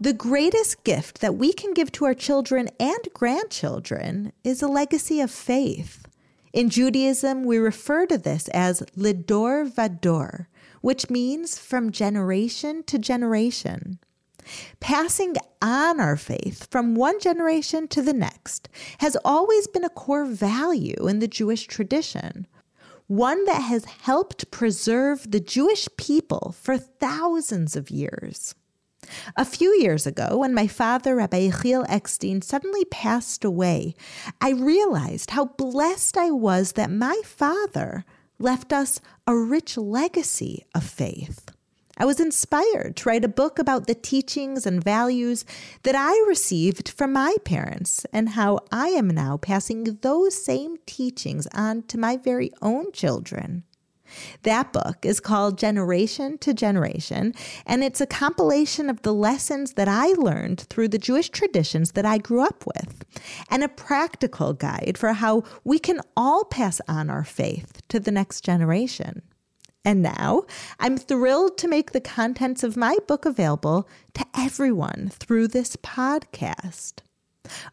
The greatest gift that we can give to our children and grandchildren is a legacy of faith. In Judaism, we refer to this as Lidor Vador, which means from generation to generation. Passing on our faith from one generation to the next has always been a core value in the Jewish tradition, one that has helped preserve the Jewish people for thousands of years. A few years ago, when my father, Rabbi Yechiel Eckstein, suddenly passed away, I realized how blessed I was that my father left us a rich legacy of faith. I was inspired to write a book about the teachings and values that I received from my parents and how I am now passing those same teachings on to my very own children. That book is called Generation to Generation, and it's a compilation of the lessons that I learned through the Jewish traditions that I grew up with, and a practical guide for how we can all pass on our faith to the next generation. And now I'm thrilled to make the contents of my book available to everyone through this podcast.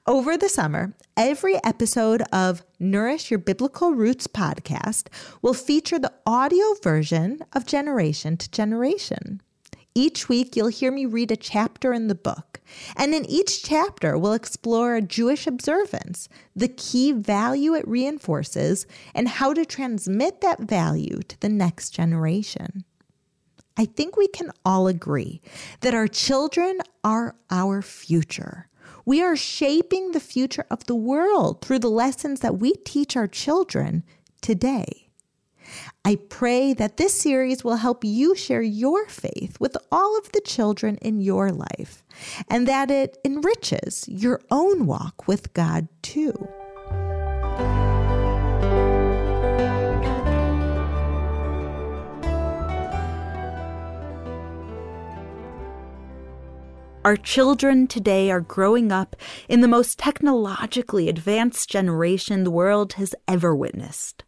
Over the summer, every episode of Nourish Your Biblical Roots podcast will feature the audio version of Generation to Generation. Each week, you'll hear me read a chapter in the book, and in each chapter, we'll explore a Jewish observance, the key value it reinforces, and how to transmit that value to the next generation. I think we can all agree that our children are our future. We are shaping the future of the world through the lessons that we teach our children today. I pray that this series will help you share your faith with all of the children in your life and that it enriches your own walk with God too. Our children today are growing up in the most technologically advanced generation the world has ever witnessed.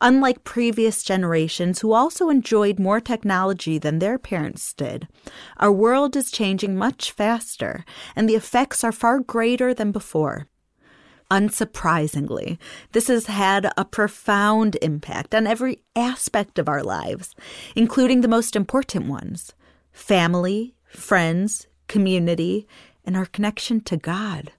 Unlike previous generations who also enjoyed more technology than their parents did, our world is changing much faster, and the effects are far greater than before. Unsurprisingly, this has had a profound impact on every aspect of our lives, including the most important ones family, friends, community, and our connection to God.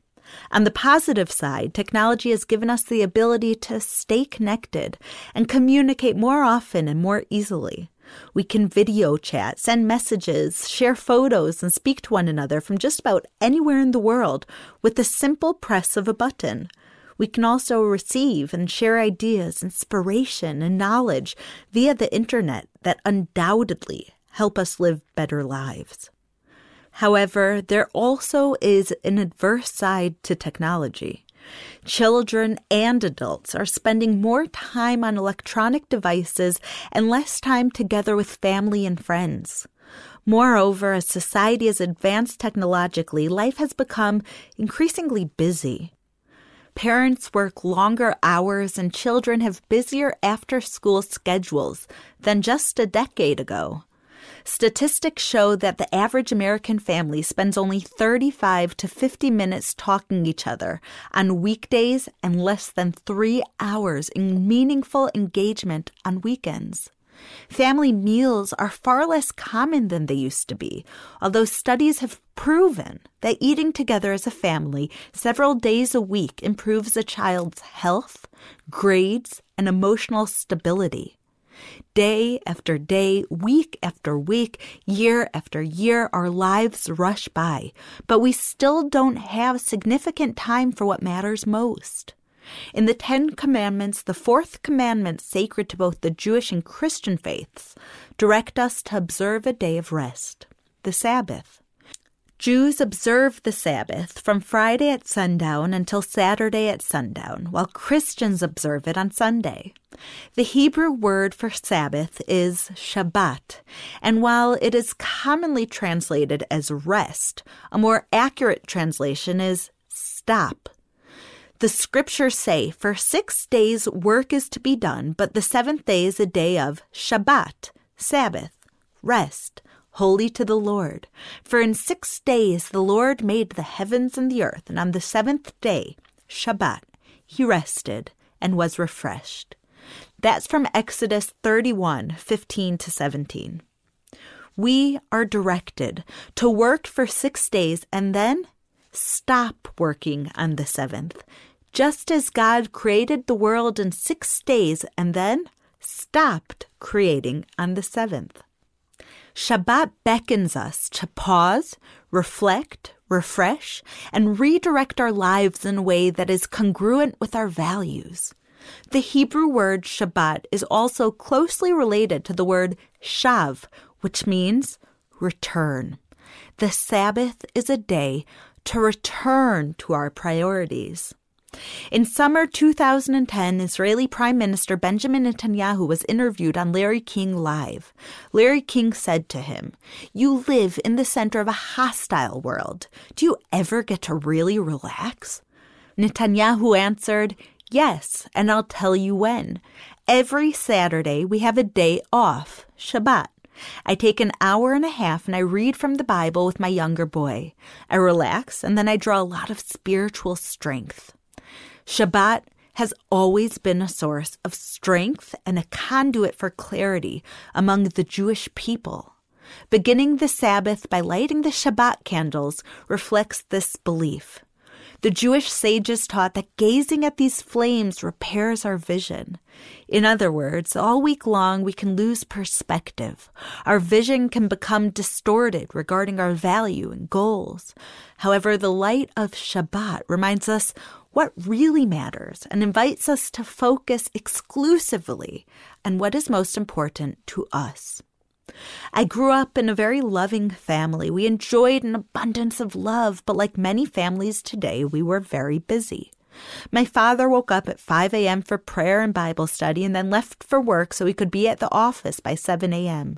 On the positive side, technology has given us the ability to stay connected and communicate more often and more easily. We can video chat, send messages, share photos, and speak to one another from just about anywhere in the world with the simple press of a button. We can also receive and share ideas, inspiration, and knowledge via the internet that undoubtedly help us live better lives. However, there also is an adverse side to technology. Children and adults are spending more time on electronic devices and less time together with family and friends. Moreover, as society has advanced technologically, life has become increasingly busy. Parents work longer hours and children have busier after school schedules than just a decade ago. Statistics show that the average American family spends only 35 to 50 minutes talking each other on weekdays and less than three hours in meaningful engagement on weekends. Family meals are far less common than they used to be, although studies have proven that eating together as a family several days a week improves a child's health, grades, and emotional stability. Day after day, week after week, year after year, our lives rush by, but we still don't have significant time for what matters most. In the Ten Commandments, the fourth commandment, sacred to both the Jewish and Christian faiths, direct us to observe a day of rest, the Sabbath. Jews observe the Sabbath from Friday at sundown until Saturday at sundown, while Christians observe it on Sunday. The Hebrew word for Sabbath is Shabbat, and while it is commonly translated as rest, a more accurate translation is stop. The scriptures say, For six days work is to be done, but the seventh day is a day of Shabbat, Sabbath, rest holy to the Lord. For in six days the Lord made the heavens and the earth, and on the seventh day, Shabbat, he rested and was refreshed. That's from Exodus 31 15 to 17. We are directed to work for six days and then stop working on the seventh, just as God created the world in six days and then stopped creating on the seventh. Shabbat beckons us to pause, reflect, refresh, and redirect our lives in a way that is congruent with our values. The Hebrew word Shabbat is also closely related to the word shav, which means return. The Sabbath is a day to return to our priorities. In summer 2010, Israeli Prime Minister Benjamin Netanyahu was interviewed on Larry King Live. Larry King said to him, You live in the center of a hostile world. Do you ever get to really relax? Netanyahu answered, Yes, and I'll tell you when. Every Saturday we have a day off, Shabbat. I take an hour and a half and I read from the Bible with my younger boy. I relax and then I draw a lot of spiritual strength. Shabbat has always been a source of strength and a conduit for clarity among the Jewish people. Beginning the Sabbath by lighting the Shabbat candles reflects this belief. The Jewish sages taught that gazing at these flames repairs our vision. In other words, all week long we can lose perspective. Our vision can become distorted regarding our value and goals. However, the light of Shabbat reminds us what really matters and invites us to focus exclusively on what is most important to us. I grew up in a very loving family. We enjoyed an abundance of love, but like many families today, we were very busy. My father woke up at 5 a.m. for prayer and Bible study and then left for work so he could be at the office by 7 a.m.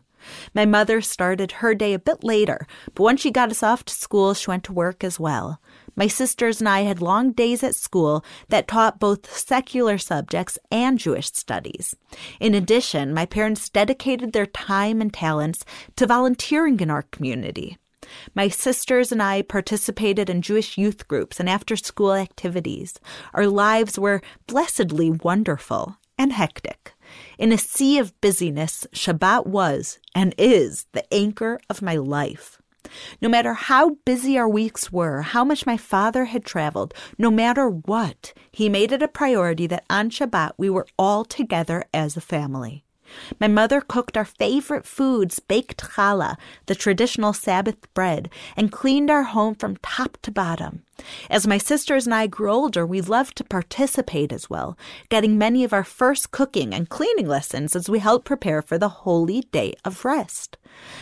My mother started her day a bit later, but once she got us off to school, she went to work as well. My sisters and I had long days at school that taught both secular subjects and Jewish studies. In addition, my parents dedicated their time and talents to volunteering in our community. My sisters and I participated in Jewish youth groups and after school activities. Our lives were blessedly wonderful and hectic. In a sea of busyness, Shabbat was and is the anchor of my life. No matter how busy our weeks were, how much my father had traveled, no matter what, he made it a priority that on Shabbat we were all together as a family. My mother cooked our favorite foods, baked challah, the traditional Sabbath bread, and cleaned our home from top to bottom. As my sisters and I grew older, we loved to participate as well, getting many of our first cooking and cleaning lessons as we helped prepare for the holy day of rest.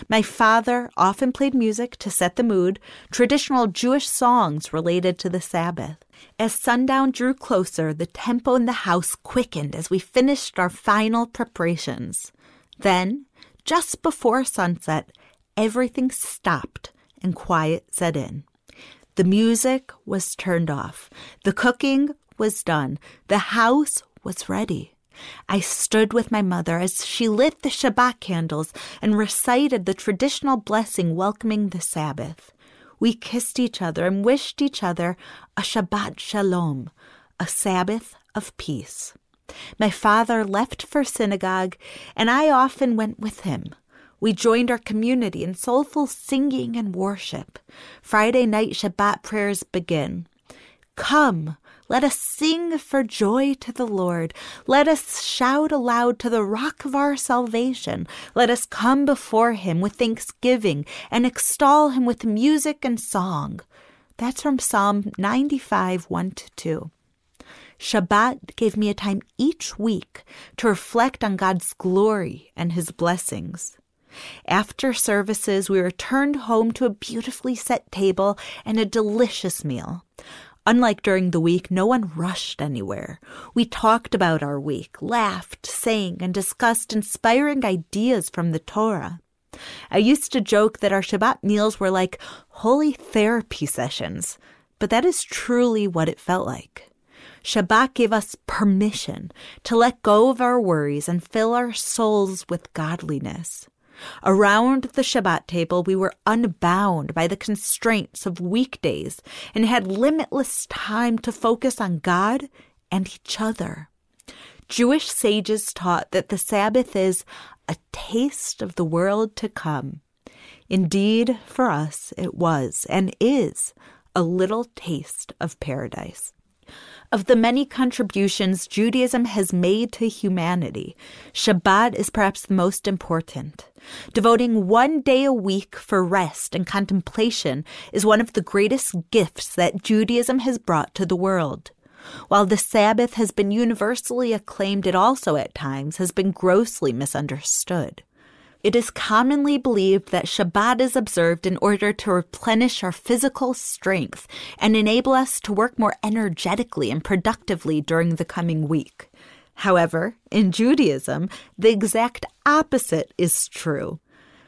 My father often played music to set the mood, traditional Jewish songs related to the Sabbath. As sundown drew closer, the tempo in the house quickened as we finished our final preparations. Then, just before sunset, everything stopped and quiet set in. The music was turned off. The cooking was done. The house was ready. I stood with my mother as she lit the Shabbat candles and recited the traditional blessing welcoming the Sabbath. We kissed each other and wished each other a Shabbat Shalom, a Sabbath of peace. My father left for synagogue, and I often went with him. We joined our community in soulful singing and worship. Friday night Shabbat prayers begin. Come, let us sing for joy to the Lord. Let us shout aloud to the rock of our salvation. Let us come before him with thanksgiving and extol him with music and song. That's from Psalm 95, 1 to 2. Shabbat gave me a time each week to reflect on God's glory and his blessings. After services, we returned home to a beautifully set table and a delicious meal. Unlike during the week, no one rushed anywhere. We talked about our week, laughed, sang, and discussed inspiring ideas from the Torah. I used to joke that our Shabbat meals were like holy therapy sessions, but that is truly what it felt like. Shabbat gave us permission to let go of our worries and fill our souls with godliness. Around the Shabbat table, we were unbound by the constraints of weekdays and had limitless time to focus on God and each other. Jewish sages taught that the Sabbath is a taste of the world to come. Indeed, for us, it was and is a little taste of paradise. Of the many contributions Judaism has made to humanity, Shabbat is perhaps the most important. Devoting one day a week for rest and contemplation is one of the greatest gifts that Judaism has brought to the world. While the Sabbath has been universally acclaimed, it also at times has been grossly misunderstood. It is commonly believed that Shabbat is observed in order to replenish our physical strength and enable us to work more energetically and productively during the coming week. However, in Judaism, the exact opposite is true.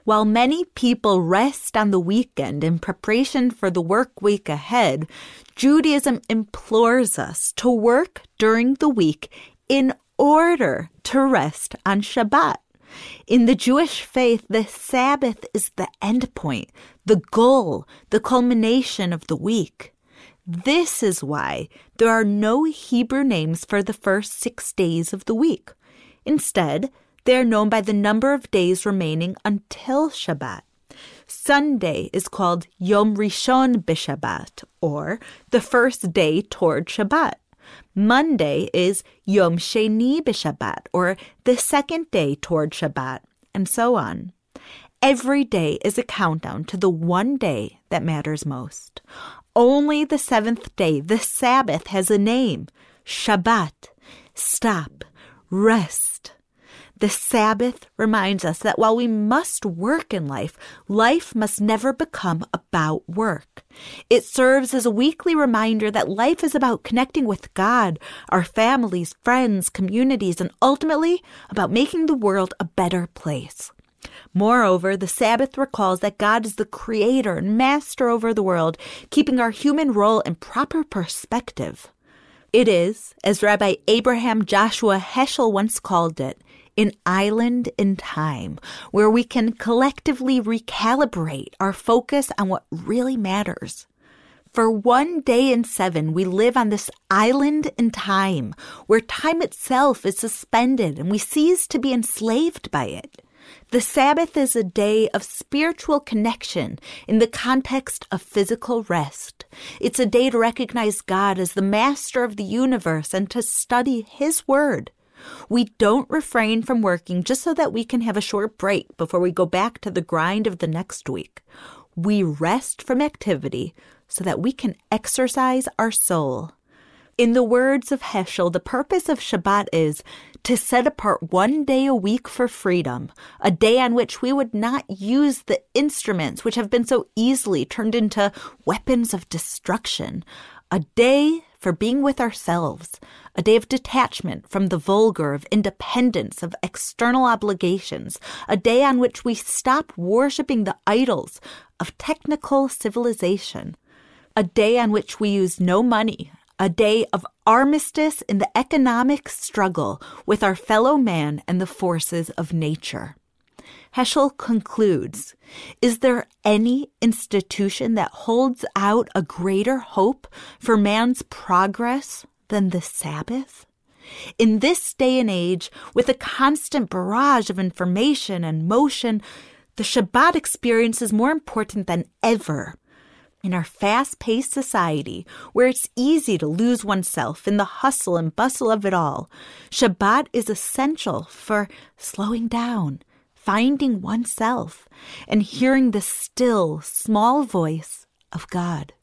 While many people rest on the weekend in preparation for the work week ahead, Judaism implores us to work during the week in order to rest on Shabbat. In the Jewish faith, the Sabbath is the end point, the goal, the culmination of the week. This is why there are no Hebrew names for the first six days of the week. Instead, they are known by the number of days remaining until Shabbat. Sunday is called Yom Rishon B'Shabbat, or the first day toward Shabbat. Monday is Yom Sheni B'Shabbat, or the second day toward Shabbat, and so on. Every day is a countdown to the one day that matters most. Only the seventh day, the Sabbath, has a name Shabbat. Stop, rest. The Sabbath reminds us that while we must work in life, life must never become about work. It serves as a weekly reminder that life is about connecting with God, our families, friends, communities, and ultimately about making the world a better place. Moreover, the Sabbath recalls that God is the creator and master over the world, keeping our human role in proper perspective. It is, as Rabbi Abraham Joshua Heschel once called it, an island in time where we can collectively recalibrate our focus on what really matters. For one day in seven, we live on this island in time where time itself is suspended and we cease to be enslaved by it. The Sabbath is a day of spiritual connection in the context of physical rest. It's a day to recognize God as the master of the universe and to study His Word. We don't refrain from working just so that we can have a short break before we go back to the grind of the next week. We rest from activity so that we can exercise our soul. In the words of Heschel, the purpose of Shabbat is to set apart one day a week for freedom, a day on which we would not use the instruments which have been so easily turned into weapons of destruction, a day for being with ourselves, a day of detachment from the vulgar, of independence, of external obligations, a day on which we stop worshiping the idols of technical civilization, a day on which we use no money, a day of armistice in the economic struggle with our fellow man and the forces of nature. Heschel concludes Is there any institution that holds out a greater hope for man's progress than the Sabbath? In this day and age, with a constant barrage of information and motion, the Shabbat experience is more important than ever. In our fast paced society, where it's easy to lose oneself in the hustle and bustle of it all, Shabbat is essential for slowing down finding oneself and hearing the still, small voice of God.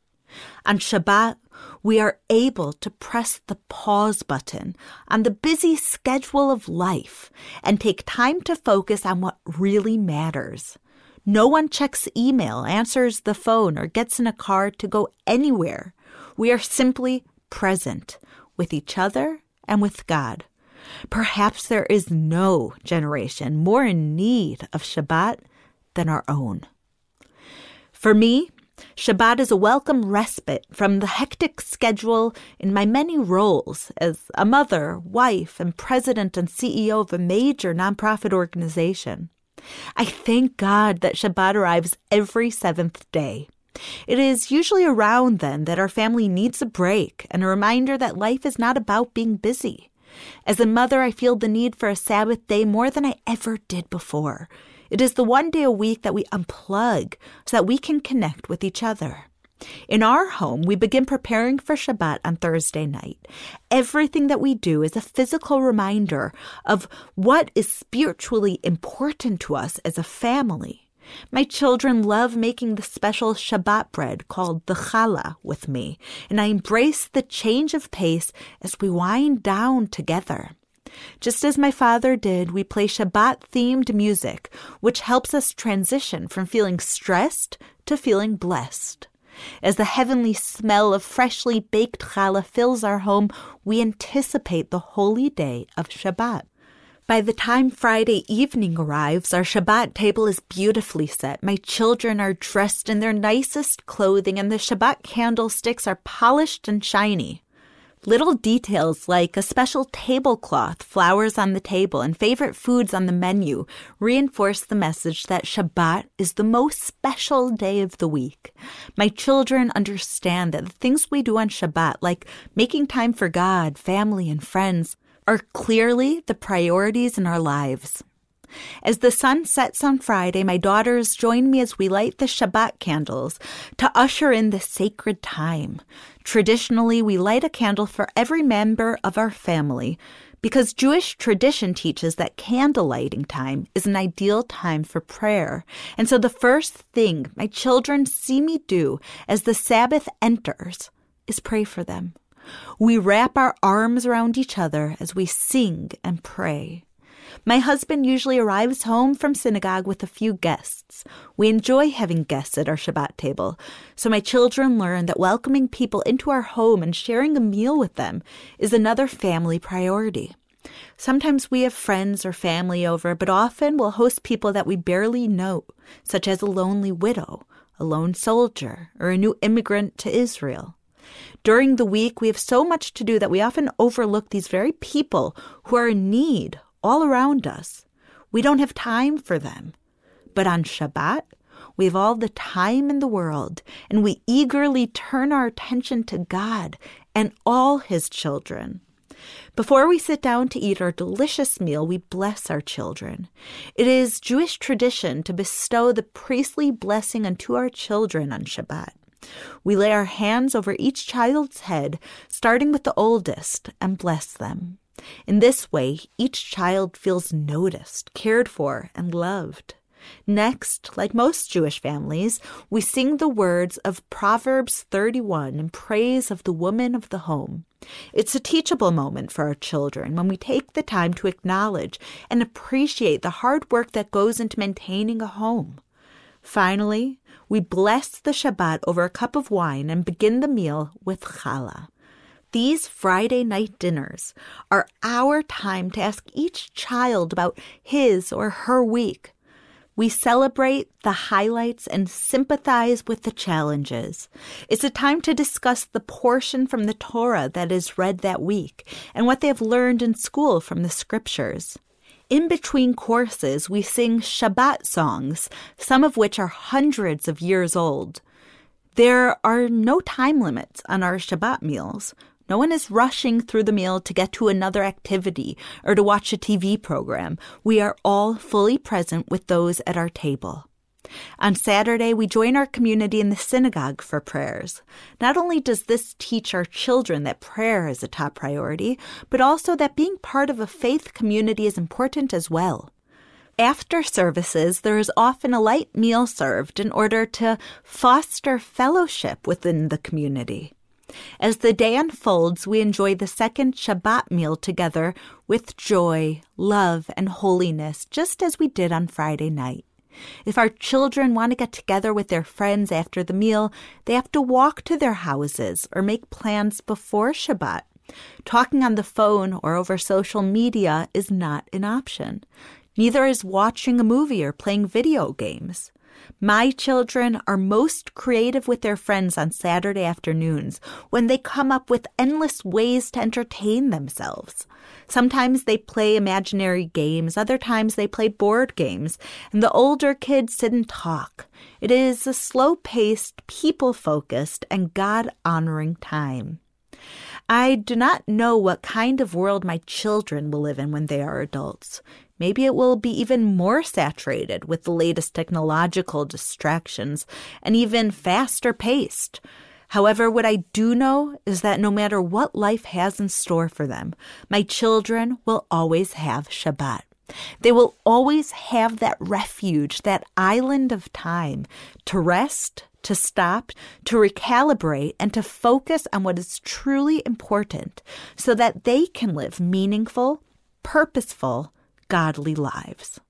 On Shabbat, we are able to press the pause button on the busy schedule of life and take time to focus on what really matters. No one checks email, answers the phone, or gets in a car to go anywhere. We are simply present with each other and with God. Perhaps there is no generation more in need of Shabbat than our own. For me, Shabbat is a welcome respite from the hectic schedule in my many roles as a mother, wife, and president and CEO of a major nonprofit organization. I thank God that Shabbat arrives every seventh day. It is usually around then that our family needs a break and a reminder that life is not about being busy. As a mother, I feel the need for a Sabbath day more than I ever did before. It is the one day a week that we unplug so that we can connect with each other. In our home, we begin preparing for Shabbat on Thursday night. Everything that we do is a physical reminder of what is spiritually important to us as a family. My children love making the special Shabbat bread called the challah with me, and I embrace the change of pace as we wind down together. Just as my father did, we play Shabbat themed music, which helps us transition from feeling stressed to feeling blessed. As the heavenly smell of freshly baked challah fills our home, we anticipate the holy day of Shabbat. By the time Friday evening arrives, our Shabbat table is beautifully set. My children are dressed in their nicest clothing, and the Shabbat candlesticks are polished and shiny. Little details like a special tablecloth, flowers on the table, and favorite foods on the menu reinforce the message that Shabbat is the most special day of the week. My children understand that the things we do on Shabbat, like making time for God, family, and friends, are clearly the priorities in our lives. As the sun sets on Friday, my daughters join me as we light the Shabbat candles to usher in the sacred time. Traditionally, we light a candle for every member of our family because Jewish tradition teaches that candle lighting time is an ideal time for prayer. And so the first thing my children see me do as the Sabbath enters is pray for them. We wrap our arms around each other as we sing and pray. My husband usually arrives home from synagogue with a few guests. We enjoy having guests at our Shabbat table, so my children learn that welcoming people into our home and sharing a meal with them is another family priority. Sometimes we have friends or family over, but often we'll host people that we barely know, such as a lonely widow, a lone soldier, or a new immigrant to Israel. During the week, we have so much to do that we often overlook these very people who are in need all around us. We don't have time for them. But on Shabbat, we have all the time in the world, and we eagerly turn our attention to God and all His children. Before we sit down to eat our delicious meal, we bless our children. It is Jewish tradition to bestow the priestly blessing unto our children on Shabbat. We lay our hands over each child's head, starting with the oldest, and bless them. In this way, each child feels noticed, cared for, and loved. Next, like most Jewish families, we sing the words of Proverbs 31 in praise of the woman of the home. It's a teachable moment for our children when we take the time to acknowledge and appreciate the hard work that goes into maintaining a home. Finally, we bless the Shabbat over a cup of wine and begin the meal with challah. These Friday night dinners are our time to ask each child about his or her week. We celebrate the highlights and sympathize with the challenges. It's a time to discuss the portion from the Torah that is read that week and what they have learned in school from the scriptures. In between courses, we sing Shabbat songs, some of which are hundreds of years old. There are no time limits on our Shabbat meals. No one is rushing through the meal to get to another activity or to watch a TV program. We are all fully present with those at our table. On Saturday, we join our community in the synagogue for prayers. Not only does this teach our children that prayer is a top priority, but also that being part of a faith community is important as well. After services, there is often a light meal served in order to foster fellowship within the community. As the day unfolds, we enjoy the second Shabbat meal together with joy, love, and holiness, just as we did on Friday night. If our children want to get together with their friends after the meal, they have to walk to their houses or make plans before Shabbat. Talking on the phone or over social media is not an option. Neither is watching a movie or playing video games. My children are most creative with their friends on Saturday afternoons when they come up with endless ways to entertain themselves. Sometimes they play imaginary games, other times they play board games, and the older kids sit and talk. It is a slow paced, people focused, and God honoring time. I do not know what kind of world my children will live in when they are adults. Maybe it will be even more saturated with the latest technological distractions and even faster paced. However, what I do know is that no matter what life has in store for them, my children will always have Shabbat. They will always have that refuge, that island of time to rest, to stop, to recalibrate, and to focus on what is truly important so that they can live meaningful, purposeful, godly lives.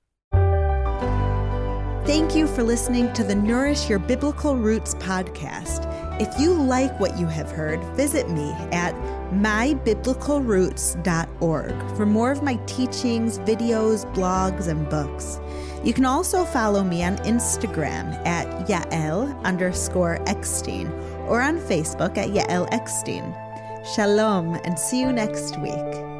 Thank you for listening to the Nourish Your Biblical Roots podcast. If you like what you have heard, visit me at mybiblicalroots.org for more of my teachings, videos, blogs, and books. You can also follow me on Instagram at Yael underscore Eckstein or on Facebook at Yael Eckstein. Shalom and see you next week.